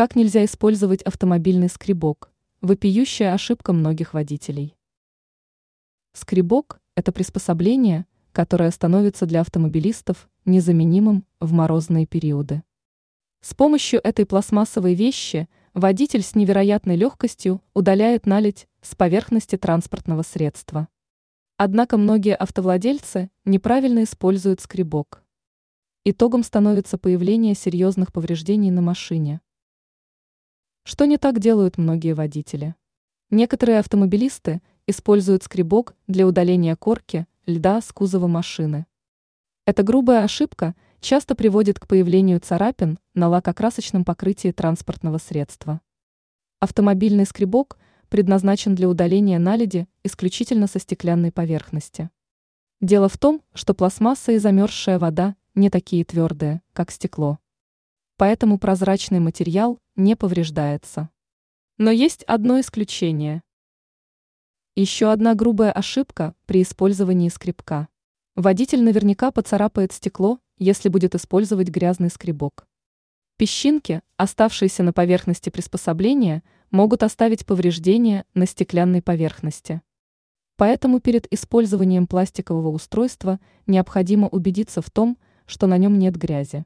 Как нельзя использовать автомобильный скребок? Вопиющая ошибка многих водителей. Скребок – это приспособление, которое становится для автомобилистов незаменимым в морозные периоды. С помощью этой пластмассовой вещи водитель с невероятной легкостью удаляет наледь с поверхности транспортного средства. Однако многие автовладельцы неправильно используют скребок. Итогом становится появление серьезных повреждений на машине. Что не так делают многие водители? Некоторые автомобилисты используют скребок для удаления корки, льда с кузова машины. Эта грубая ошибка часто приводит к появлению царапин на лакокрасочном покрытии транспортного средства. Автомобильный скребок предназначен для удаления наледи исключительно со стеклянной поверхности. Дело в том, что пластмасса и замерзшая вода не такие твердые, как стекло. Поэтому прозрачный материал не повреждается. Но есть одно исключение. Еще одна грубая ошибка при использовании скребка. Водитель наверняка поцарапает стекло, если будет использовать грязный скребок. Песчинки, оставшиеся на поверхности приспособления, могут оставить повреждения на стеклянной поверхности. Поэтому перед использованием пластикового устройства необходимо убедиться в том, что на нем нет грязи.